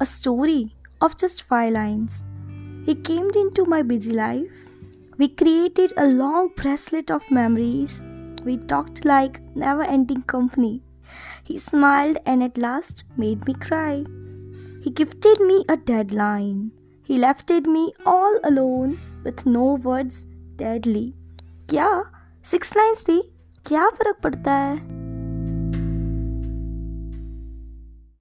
a story of just five lines. He came into my busy life. We created a long bracelet of memories. We talked like never ending company. He smiled and at last made me cry. He gifted me a deadline. He lefted me all alone with no words deadly. Kya? Six lines थी Kya फर्क पड़ता है